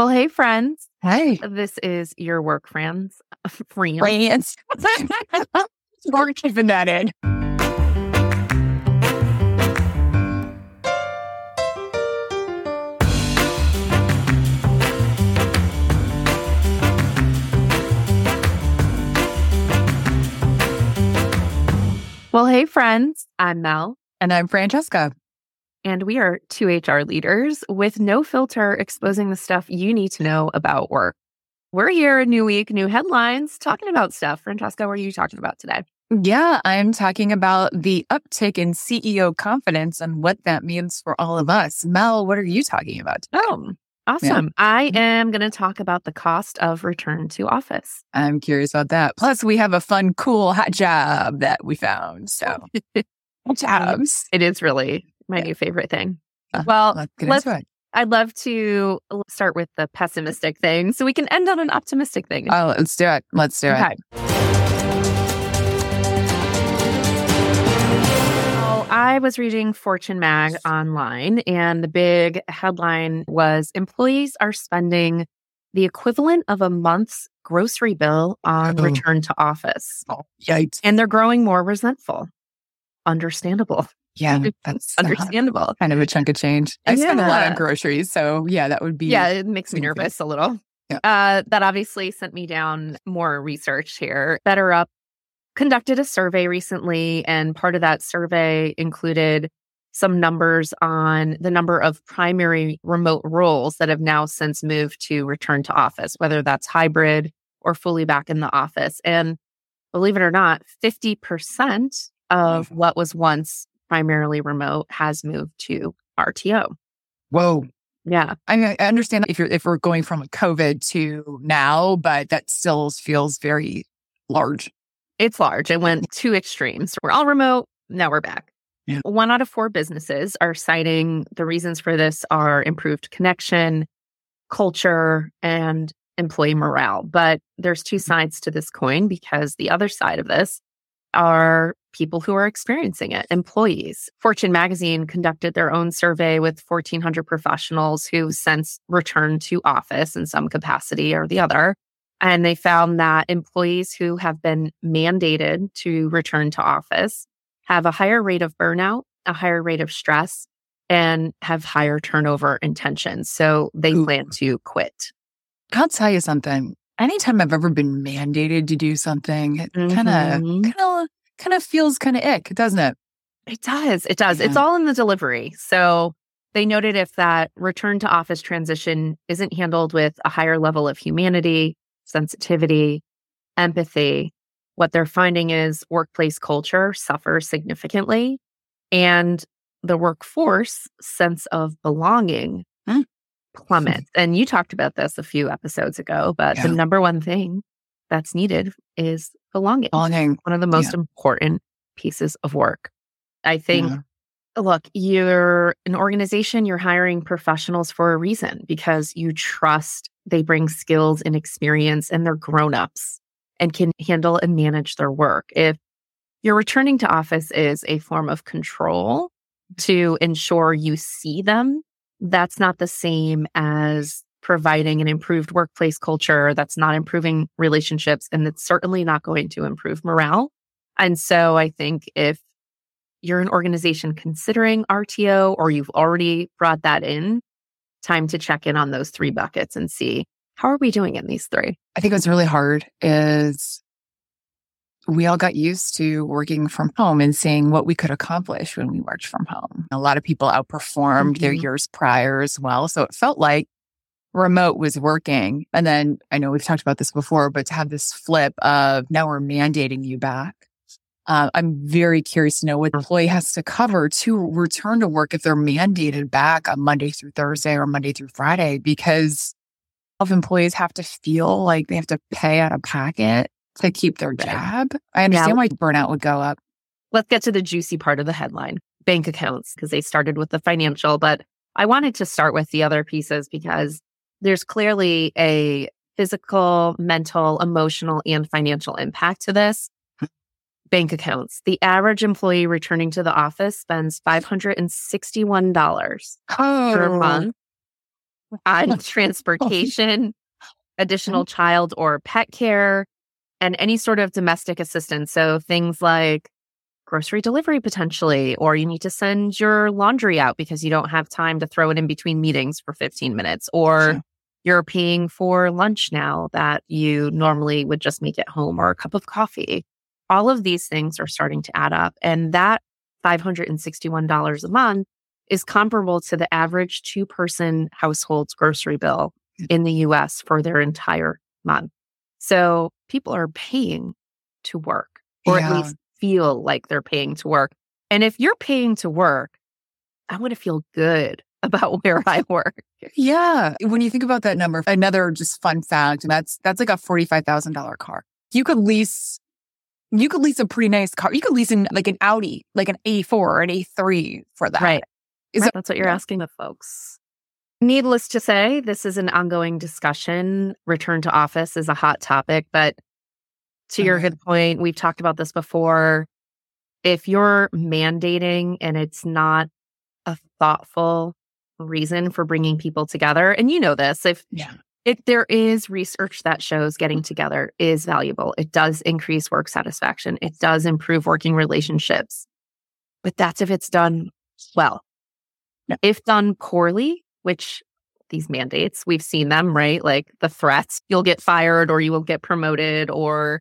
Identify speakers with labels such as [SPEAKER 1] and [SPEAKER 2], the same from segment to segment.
[SPEAKER 1] Well, hey, friends.
[SPEAKER 2] Hey.
[SPEAKER 1] This is your work friends. Friends.
[SPEAKER 2] Friends. We're keeping that in.
[SPEAKER 1] Well, hey, friends. I'm Mel,
[SPEAKER 2] And I'm Francesca.
[SPEAKER 1] And we are two HR leaders with no filter exposing the stuff you need to know about work. We're here, a new week, new headlines, talking about stuff. Francesca, what are you talking about today?
[SPEAKER 2] Yeah, I'm talking about the uptick in CEO confidence and what that means for all of us. Mel, what are you talking about? Today?
[SPEAKER 1] Oh, awesome. I mm-hmm. am going to talk about the cost of return to office.
[SPEAKER 2] I'm curious about that. Plus, we have a fun, cool hot job that we found. So, jobs.
[SPEAKER 1] It is really my
[SPEAKER 2] Yeah.
[SPEAKER 1] new favorite thing.
[SPEAKER 2] Uh,
[SPEAKER 1] Well,
[SPEAKER 2] Let's
[SPEAKER 1] let's
[SPEAKER 2] it.
[SPEAKER 1] I'd love to start with the pessimistic thing so we can end on an optimistic thing.
[SPEAKER 2] Oh, let's do it. Let's do it.
[SPEAKER 1] Okay. So I was reading Fortune Mag online, and the big headline was Employees are spending the equivalent of a month's grocery bill on
[SPEAKER 2] Oh.
[SPEAKER 1] return to office,
[SPEAKER 2] Oh, yikes.
[SPEAKER 1] and they're growing more resentful. Understandable.
[SPEAKER 2] Yeah, that's
[SPEAKER 1] Understandable.
[SPEAKER 2] kind of a chunk of change. I spend a lot on groceries. So, yeah, that would be.
[SPEAKER 1] Yeah, it makes me nervous a little.
[SPEAKER 2] Yeah.
[SPEAKER 1] Uh, that obviously sent me down more research here. BetterUp conducted a survey recently, and part of that survey included some numbers on the number of primary remote roles that have now since moved to return to office, whether that's hybrid or fully back in the office. And believe it or not, 50% of what was once primarily remote has moved to RTO.
[SPEAKER 2] Whoa.
[SPEAKER 1] Yeah.
[SPEAKER 2] I, mean, I understand if you're if we're going from COVID to now, but that still feels very large.
[SPEAKER 1] It's large. It went two extremes. We're all remote. Now we're back.
[SPEAKER 2] Yeah.
[SPEAKER 1] One out of four businesses are citing the reasons for this are improved connection, culture, and employee morale. But there's two sides to this coin because the other side of this are people who are experiencing it, employees. Fortune magazine conducted their own survey with 1,400 professionals who since returned to office in some capacity or the other. And they found that employees who have been mandated to return to office have a higher rate of burnout, a higher rate of stress, and have higher turnover intentions. So they
[SPEAKER 2] Ooh.
[SPEAKER 1] plan to quit.
[SPEAKER 2] Can't tell you something. Anytime I've ever been mandated to do something, it kind of
[SPEAKER 1] Mhm.
[SPEAKER 2] kind of kind of feels kind of ick, doesn't it?
[SPEAKER 1] It does. It does. It's all in the delivery. So they noted if that return to office transition isn't handled with a higher level of humanity, sensitivity, empathy, what they're finding is workplace culture suffers significantly and the workforce sense of belonging
[SPEAKER 2] Hmm. Mm-hmm.
[SPEAKER 1] plummets. and you talked about this a few episodes ago, but the number one thing that's needed is belonging
[SPEAKER 2] Belonging.
[SPEAKER 1] one of the most important pieces of work. I think,
[SPEAKER 2] Yeah.
[SPEAKER 1] look, you're an organization, you're hiring professionals for a reason because you trust they bring skills and experience and they're grown-ups and can handle and manage their work. If your returning to office is a form of control to ensure you see them, that's not the same as providing an improved workplace culture that's not improving relationships and it's certainly not going to improve morale. And so I think if you're an organization considering RTO or you've already brought that in, time to check in on those three buckets and see how are we doing in these three?
[SPEAKER 2] I think what's really hard is we all got used to working from home and seeing what we could accomplish when we worked from home. A lot of people outperformed their
[SPEAKER 1] Mhm.
[SPEAKER 2] years prior as well. So it felt like remote was working. And then I know we've talked about this before, but to have this flip of now we're mandating you back. Uh, I'm very curious to know what the employee has to cover to return to work if they're mandated back on Monday through Thursday or Monday through Friday, because of employees have to feel like they have to pay out of pocket to keep their job. I understand why burnout would go up.
[SPEAKER 1] Let's get to the juicy part of the headline bank accounts, because they started with the financial, but I wanted to start with the other pieces because there's clearly a physical, mental, emotional, and financial impact to this. Bank accounts. The average employee returning to the office spends $561 per
[SPEAKER 2] Oh,
[SPEAKER 1] month on transportation, additional child or pet care, and any sort of domestic assistance. So things like grocery delivery potentially, or you need to send your laundry out because you don't have time to throw it in between meetings for 15 minutes, or sure. you're paying for lunch now that you normally would just make at home or a cup of coffee. All of these things are starting to add up. And that $561 a month is comparable to the average two person household's grocery bill in the US for their entire month. So people are paying to work, or yeah. at least feel like they're paying to work. And if you're paying to work, I want to feel good about where I work.
[SPEAKER 2] Yeah. When you think about that number, another just fun fact, and that's that's like a $45,000 car. You could lease you could lease a pretty nice car. You could lease in like an Audi, like an A4 or an A3 for that.
[SPEAKER 1] Right. Is right. That, that's what you're asking the folks. Needless to say, this is an ongoing discussion. Return to office is a hot topic, but to your mm-hmm. good point, we've talked about this before. If you're mandating and it's not a thoughtful reason for bringing people together, and you know this, if yeah. if there is research that shows getting mm-hmm. together is valuable, it does increase work satisfaction, it does improve working relationships. But that's if it's done well. If done poorly, which these mandates, we've seen them, right? Like the threats, you'll get fired or you will get promoted or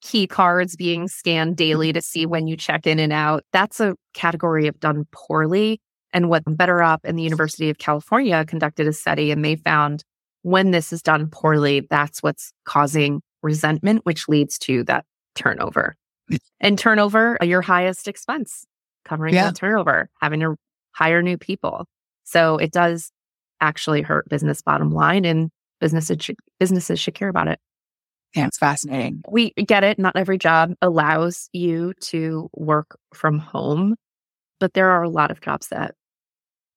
[SPEAKER 1] key cards being scanned daily to see when you check in and out. That's a category of done poorly. And what BetterUp and the University of California conducted a study and they found when this is done poorly, that's what's causing resentment, which leads to that turnover. And turnover, your highest expense, covering yeah. that turnover, having to hire new people. So it does actually hurt business bottom line and businesses should, businesses should care about it.
[SPEAKER 2] Yeah, it's fascinating.
[SPEAKER 1] We get it. Not every job allows you to work from home, but there are a lot of jobs that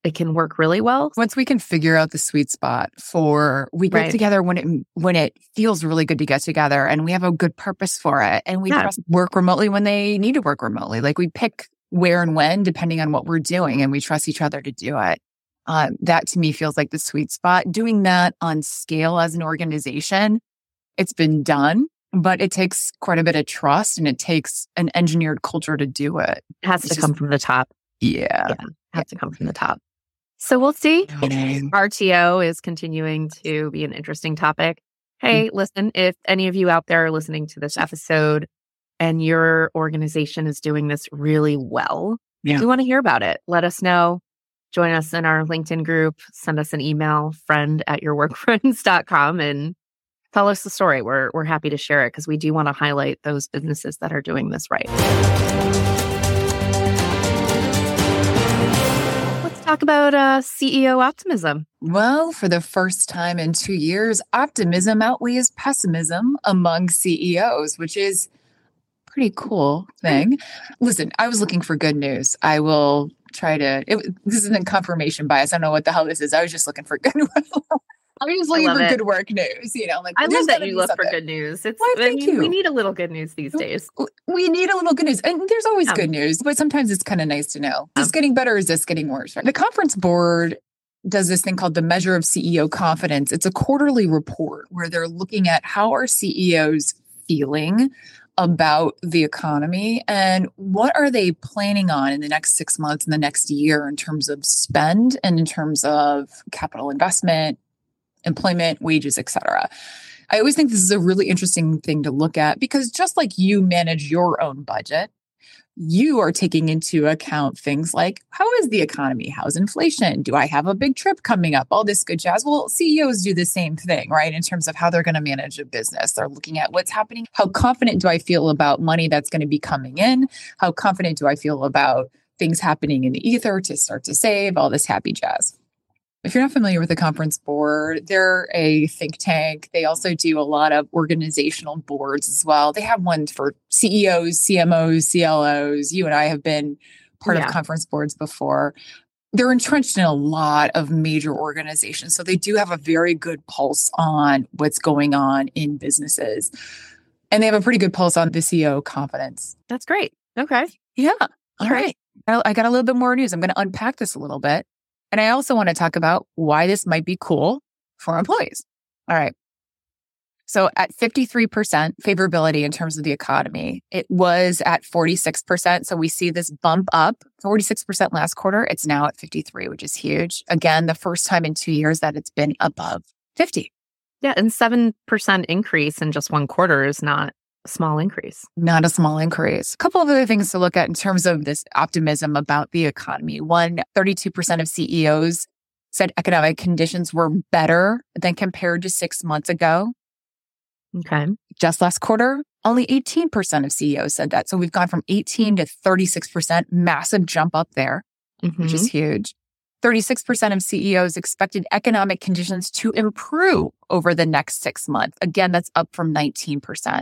[SPEAKER 1] it can work really well.
[SPEAKER 2] Once we can figure out the sweet spot for we get right. together when it when it feels really good to get together and we have a good purpose for it and we yeah. work remotely when they need to work remotely. Like we pick where and when depending on what we're doing and we trust each other to do it. Uh, that to me feels like the sweet spot. Doing that on scale as an organization it's been done, but it takes quite a bit of trust and it takes an engineered culture to do it.
[SPEAKER 1] It has
[SPEAKER 2] it's
[SPEAKER 1] to come from the top.
[SPEAKER 2] Yeah.
[SPEAKER 1] yeah. It has to come from the top. So we'll see. RTO is continuing to be an interesting topic. Hey, mm-hmm. listen, if any of you out there are listening to this episode and your organization is doing this really well, yeah. we want to hear about it. Let us know. Join us in our LinkedIn group. Send us an email, friend at yourworkfriends.com, and tell us the story. We're we're happy to share it because we do want to highlight those businesses that are doing this right. Let's talk about uh, CEO optimism.
[SPEAKER 2] Well, for the first time in two years, optimism outweighs pessimism among CEOs, which is pretty cool thing. Listen, I was looking for good news. I will try to. It, this isn't confirmation bias. I don't know what the hell this is. I was just looking for good news. I'm just looking for it. good work news. You know, like
[SPEAKER 1] I love that you look for good news. It's Why, thank you. we need a little good news these days.
[SPEAKER 2] We need a little good news, and there's always good news, but sometimes it's kind of nice to know. Is this getting better? Or is this getting worse? Right? The conference board does this thing called the measure of CEO confidence. It's a quarterly report where they're looking at how are CEOs feeling about the economy and what are they planning on in the next six months and the next year in terms of spend and in terms of capital investment employment, wages, etc. I always think this is a really interesting thing to look at because just like you manage your own budget, you are taking into account things like how is the economy? How's inflation? Do I have a big trip coming up? All this good jazz. Well, CEOs do the same thing, right? In terms of how they're going to manage a business. They're looking at what's happening. How confident do I feel about money that's going to be coming in? How confident do I feel about things happening in the ether to start to save? All this happy jazz. If you're not familiar with the conference board, they're a think tank. They also do a lot of organizational boards as well. They have ones for CEOs, CMOs, CLOs. You and I have been part yeah. of conference boards before. They're entrenched in a lot of major organizations. So they do have a very good pulse on what's going on in businesses. And they have a pretty good pulse on the CEO confidence.
[SPEAKER 1] That's great. Okay.
[SPEAKER 2] Yeah. All right. I got a little bit more news. I'm going to unpack this a little bit. And I also want to talk about why this might be cool for employees. All right. So at 53% favorability in terms of the economy, it was at 46%. So we see this bump up 46% last quarter. It's now at 53, which is huge. Again, the first time in two years that it's been above 50.
[SPEAKER 1] Yeah. And 7% increase in just one quarter is not small increase.
[SPEAKER 2] Not a small increase. A couple of other things to look at in terms of this optimism about the economy. One, 32% of CEOs said economic conditions were better than compared to six months ago.
[SPEAKER 1] Okay.
[SPEAKER 2] Just last quarter, only 18% of CEOs said that. So we've gone from 18 to 36%, massive jump up there,
[SPEAKER 1] Mm-hmm.
[SPEAKER 2] which is huge. 36% of CEOs expected economic conditions to improve over the next six months. Again, that's up from 19%.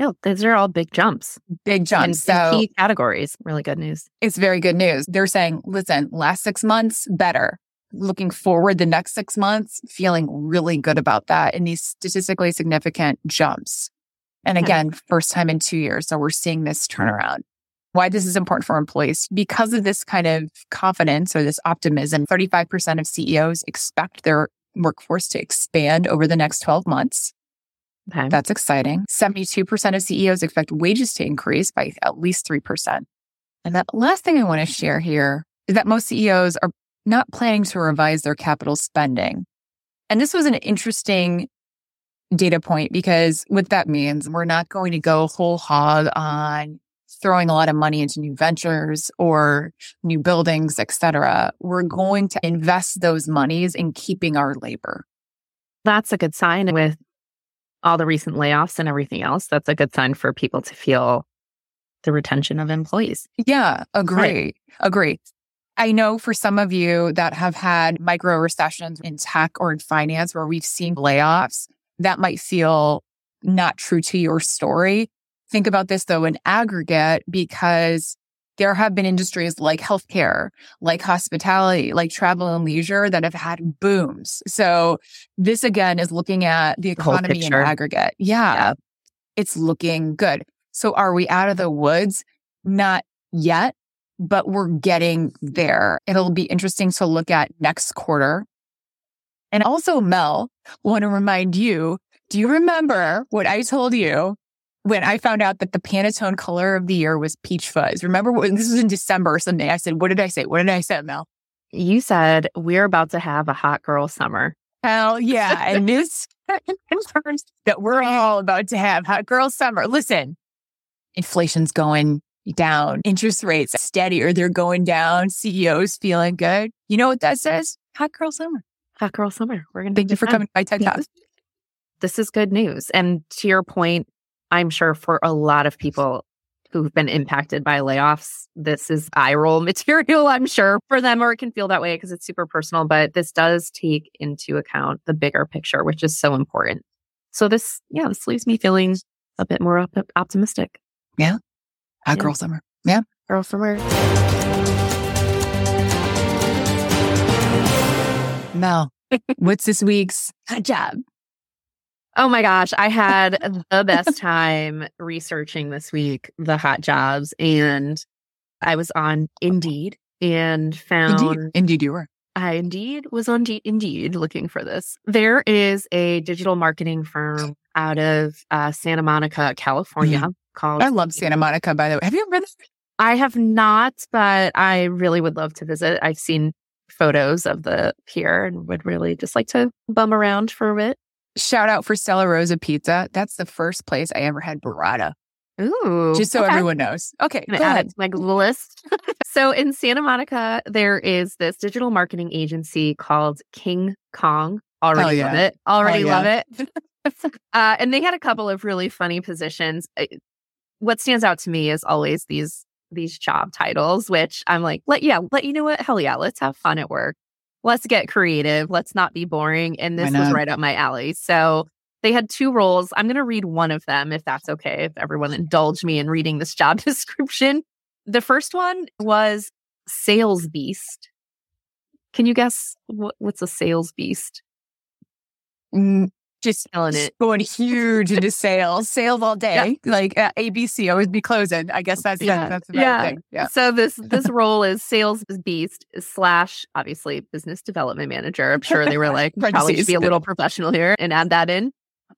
[SPEAKER 1] Yeah, those are all big jumps
[SPEAKER 2] Big
[SPEAKER 1] jumps.
[SPEAKER 2] jump.
[SPEAKER 1] in
[SPEAKER 2] So
[SPEAKER 1] key categories. Really good news.
[SPEAKER 2] it's very good news. They're saying, listen, last six months, better. Looking forward the next six months, feeling really good about that and these statistically significant jumps. And again, first time in two years. So we're seeing this turnaround. Why this is important for employees because of this kind of confidence or this optimism. 35% of CEOs expect their workforce to expand over the next 12 months.
[SPEAKER 1] Okay.
[SPEAKER 2] That's exciting. 72% of CEOs expect wages to increase by at least 3%. And that last thing I want to share here is that most CEOs are not planning to revise their capital spending. And this was an interesting data point because what that means, we're not going to go whole hog on throwing a lot of money into new ventures or new buildings, et cetera. We're going to invest those monies in keeping our labor.
[SPEAKER 1] That's a good sign with all the recent layoffs and everything else. That's a good sign for people to feel the retention of employees.
[SPEAKER 2] Yeah, agree. Agree. I know for some of you that have had micro recessions in tech or in finance where we've seen layoffs, that might feel not true to your story. Think about this though in aggregate because there have been industries like healthcare, like hospitality, like travel and leisure that have had booms. So this again is looking at the economy in aggregate. Yeah,
[SPEAKER 1] Yeah.
[SPEAKER 2] It's looking good. So are we out of the woods? Not yet, but we're getting there. It'll be interesting to look at next quarter. And also, Mel, want to remind you, do you remember what I told you when I found out that the Pantone color of the year was peach fuzz? Remember when this was in December or something? I said, what did I say? What did I say, Mel?
[SPEAKER 1] You said we're about to have a hot girl summer.
[SPEAKER 2] Hell yeah. And this confirms that we're all about to have hot girl summer. Listen, inflation's going down, interest rates steady or they're going down, CEOs feeling good. You know what that says? Hot girl summer.
[SPEAKER 1] Hot girl summer. We're going to
[SPEAKER 2] Thank you for coming my TED Talk.
[SPEAKER 1] This is good news. And to your point, I'm sure for a lot of people who've been impacted by layoffs, this is eye roll material, I'm sure, for them, or it can feel that way because it's super personal. But this does take into account the bigger picture, which is so important. So this, yeah, this leaves me feeling a bit more op- optimistic.
[SPEAKER 2] Hot
[SPEAKER 1] Yeah.
[SPEAKER 2] girl summer. Yeah.
[SPEAKER 1] Girl summer.
[SPEAKER 2] Mel, what's this week's hot job?
[SPEAKER 1] Oh my gosh, I had the best time researching this week the hot jobs, and I was on Indeed and found
[SPEAKER 2] Indeed. Indeed, you were.
[SPEAKER 1] I indeed was on D- Indeed looking for this. There is a digital marketing firm out of uh, Santa Monica, California, called.
[SPEAKER 2] I love Santa Monica, by the way. Have you ever been there?
[SPEAKER 1] I have not, but I really would love to visit. I've seen photos of the pier and would really just like to bum around for a bit.
[SPEAKER 2] Shout out for Stella Rosa Pizza. That's the first place I ever had burrata.
[SPEAKER 1] Ooh,
[SPEAKER 2] Just so
[SPEAKER 1] okay.
[SPEAKER 2] everyone knows. Okay, go
[SPEAKER 1] add
[SPEAKER 2] ahead.
[SPEAKER 1] it to my list. so in Santa Monica, there is this digital marketing agency called King Kong. Already
[SPEAKER 2] Hell
[SPEAKER 1] love it. Already
[SPEAKER 2] Hell
[SPEAKER 1] love it. uh, and they had a couple of really funny positions. What stands out to me is always these these job titles, which I'm like, let yeah, let you know what, hell yeah, let's have fun at work. Let's get creative. Let's not be boring. And this was right up my alley. So they had two roles. I'm going to read one of them if that's okay. If everyone indulge me in reading this job description. The first one was sales beast. Can you guess what, what's a sales beast?
[SPEAKER 2] Mm, just
[SPEAKER 1] Killing it.
[SPEAKER 2] going huge into sales, sales all day. Like uh, ABC always be closing. I guess that's
[SPEAKER 1] Yeah.
[SPEAKER 2] that's
[SPEAKER 1] Yeah.
[SPEAKER 2] thing. Yeah.
[SPEAKER 1] So this this role is sales beast slash obviously business development manager. I'm sure they were like probably should be a little professional here and add that in.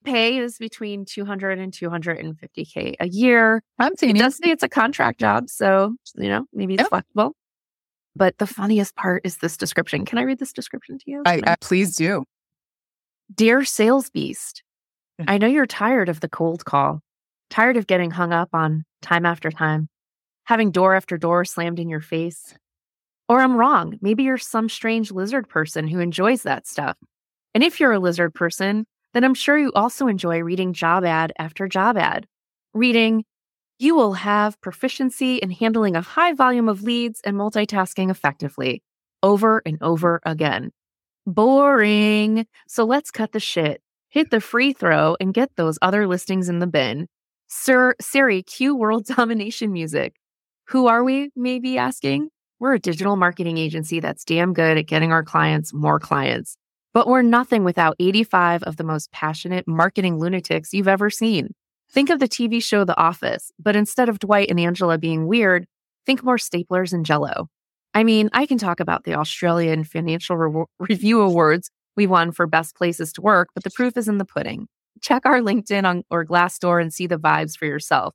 [SPEAKER 1] Pay is between 200 and 250k a year.
[SPEAKER 2] I'm
[SPEAKER 1] It
[SPEAKER 2] seeing
[SPEAKER 1] does say it's a contract job, so you know maybe it's
[SPEAKER 2] Yep.
[SPEAKER 1] flexible. But the funniest part is this description. Can I read this description to you?
[SPEAKER 2] I, I please do.
[SPEAKER 1] Dear sales beast,
[SPEAKER 2] Mm.
[SPEAKER 1] I know you're tired of the cold call, tired of getting hung up on time after time, having door after door slammed in your face. Or I'm wrong. Maybe you're some strange lizard person who enjoys that stuff. And if you're a lizard person, then I'm sure you also enjoy reading job ad after job ad. Reading, you will have proficiency in handling a high volume of leads and multitasking effectively over and over again. Boring. So let's cut the shit. Hit the free throw and get those other listings in the bin. Sir Siri, cue world domination music. Who are we? Maybe asking. We're a digital marketing agency that's damn good at getting our clients more clients. But we're nothing without 85 of the most passionate marketing lunatics you've ever seen. Think of the TV show The Office, but instead of Dwight and Angela being weird, think more staplers and jello. I mean, I can talk about the Australian Financial Re- Review Awards we won for best places to work, but the proof is in the pudding. Check our LinkedIn on, or Glassdoor and see the vibes for yourself.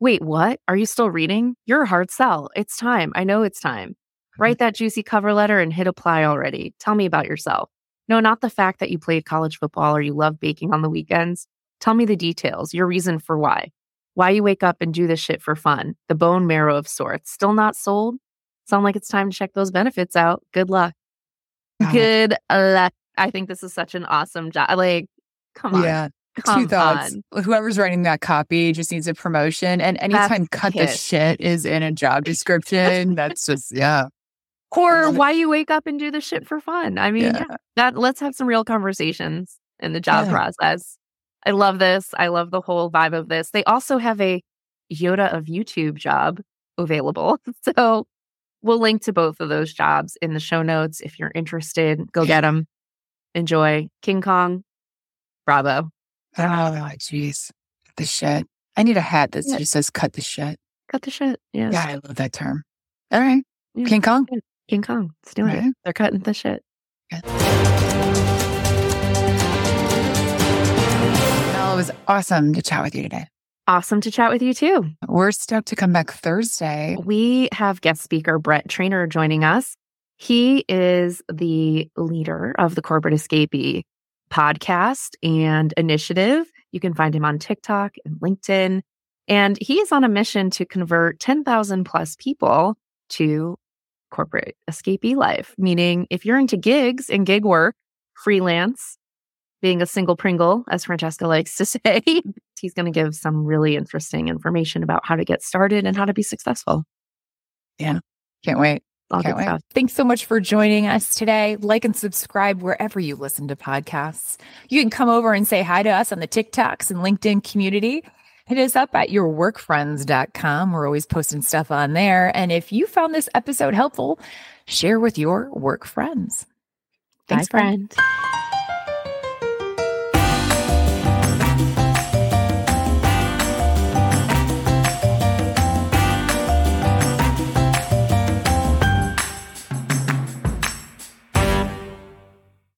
[SPEAKER 1] Wait, what? Are you still reading? You're a hard sell. It's time. I know it's time. Write that juicy cover letter and hit apply already. Tell me about yourself. No, not the fact that you played college football or you love baking on the weekends. Tell me the details, your reason for why. Why you wake up and do this shit for fun. The bone marrow of sorts. Still not sold? Sound like it's time to check those benefits out. Good luck. Good luck. I think this is such an awesome job. Like, come on.
[SPEAKER 2] Yeah.
[SPEAKER 1] Come
[SPEAKER 2] Two thoughts.
[SPEAKER 1] on.
[SPEAKER 2] Whoever's writing that copy just needs a promotion. And anytime cut the shit is in a job description, that's just, yeah.
[SPEAKER 1] Or why you wake up and do the shit for fun. I mean,
[SPEAKER 2] Yeah.
[SPEAKER 1] yeah, that let's have some real conversations in the job
[SPEAKER 2] Yeah.
[SPEAKER 1] process. I love this. I love the whole vibe of this. They also have a Yoda of YouTube job available. So we'll link to both of those jobs in the show notes. If you're interested, go get them. Enjoy. King Kong. Bravo.
[SPEAKER 2] Oh, jeez. The shit. I need a hat that
[SPEAKER 1] Yeah.
[SPEAKER 2] just says cut the shit.
[SPEAKER 1] Cut the shit. Yeah.
[SPEAKER 2] Yeah, I love that term. All right.
[SPEAKER 1] Yeah.
[SPEAKER 2] King Kong.
[SPEAKER 1] King Kong. Let's do it. They're cutting the shit.
[SPEAKER 2] Well, it was awesome to chat with you today.
[SPEAKER 1] Awesome to chat with you too.
[SPEAKER 2] We're stoked to come back Thursday.
[SPEAKER 1] We have guest speaker Brett Trainor joining us. He is the leader of the Corporate Escapee podcast and initiative. You can find him on TikTok and LinkedIn. And he is on a mission to convert 10,000 plus people to corporate escapee life, meaning if you're into gigs and gig work, freelance, being a single Pringle, as Francesca likes to say, he's going to give some really interesting information about how to get started and how to be successful. Yeah.
[SPEAKER 2] Can't wait.
[SPEAKER 1] All
[SPEAKER 2] Can't wait.
[SPEAKER 1] stuff.
[SPEAKER 2] Thanks so much for joining us today. Like and subscribe wherever you listen to podcasts. You can come over and say hi to us on the TikToks and LinkedIn community. Hit us up at yourworkfriends.com. We're always posting stuff on there. And if you found this episode helpful, share with your work friends.
[SPEAKER 1] Bye,
[SPEAKER 2] Thanks, friend.
[SPEAKER 1] friend.